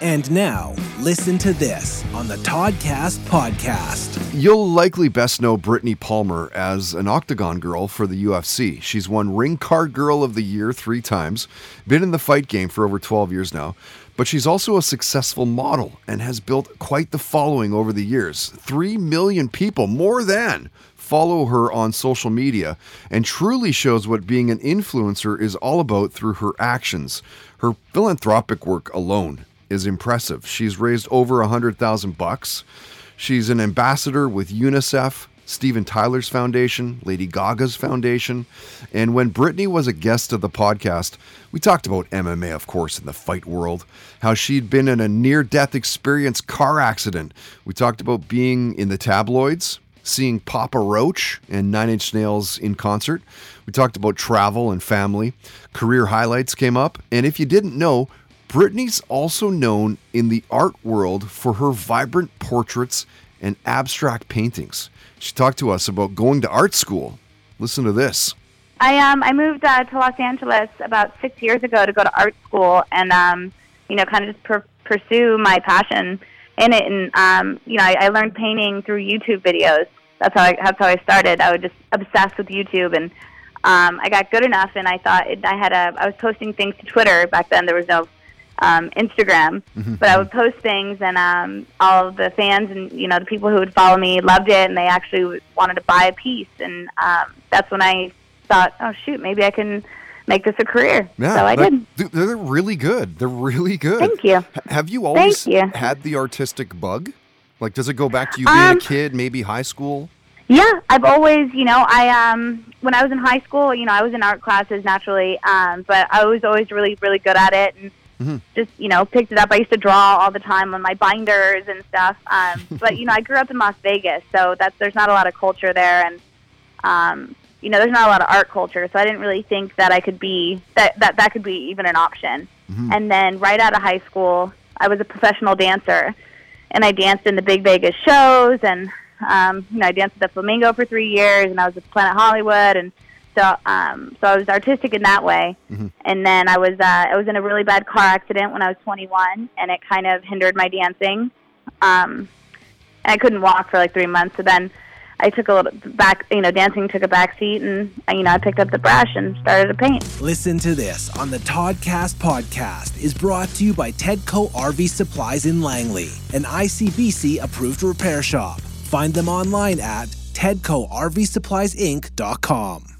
And now, listen to this on the Toddcast podcast. You'll likely best know Brittney Palmer as an octagon girl for the UFC. She's won Ring Card Girl of the Year three times, been in the fight game for over 12 years now, but she's also a successful model and has built quite the following over the years. Three million people, more than, follow her on social media and truly shows what being an influencer is all about through her actions. Her philanthropic work alone is impressive. She's raised over a hundred thousand bucks. She's an ambassador with UNICEF, Steven Tyler's foundation, Lady Gaga's foundation. And when Brittney was a guest of the podcast, we talked about MMA, of course, in the fight world, how she'd been in a near death experience car accident. We talked about being in the tabloids, seeing Papa Roach and Nine Inch Nails in concert. We talked about travel and family. Career highlights came up. And if you didn't know, Brittney's also known in the art world for her vibrant portraits and abstract paintings. She talked to us about going to art school. Listen to this. I um I moved uh, to Los Angeles about six years ago to go to art school and um you know kind of just per- pursue my passion in it and um you know I, I learned painting through YouTube videos. That's how I that's how I started. I was just obsessed with YouTube and um I got good enough and I thought it, I had a I was posting things to Twitter back then. There was no um, Instagram, Mm-hmm. but I would post things, and um, all the fans and you know the people who would follow me loved it, and they actually wanted to buy a piece, and um, that's when I thought, oh shoot, maybe I can make this a career. so I did. th- They're really good. They're really good. Thank you. Have you always you. had the artistic bug? Like, does it go back to you being Um, a kid, maybe high school? Yeah, I've always, you know, I um when I was in high school, you know, I was in art classes naturally, um, but I was always really, really good at it and Mhm. just, you know, picked it up. I used to draw all the time on my binders and stuff. Um, but you know, I grew up in Las Vegas, so that's there's not a lot of culture there and um, you know, there's not a lot of art culture, so I didn't really think that I could be that that that could be even an option. And then right out of high school, I was a professional dancer, and I danced in the big Vegas shows, and um, you know, I danced at the Flamingo for three years, and I was at Planet Hollywood, and so um, so I was artistic in that way. And then I was uh, I was in a really bad car accident when I was 21, and it kind of hindered my dancing. Um, and I couldn't walk for like three months. So then I took a little back, you know, dancing took a back seat, and uh, you know, I picked up the brush and started to paint. Listen to this on the Toddcast podcast is brought to you by Tedco RV Supplies in Langley, an ICBC approved repair shop. Find them online at tedcorvsuppliesinc.com.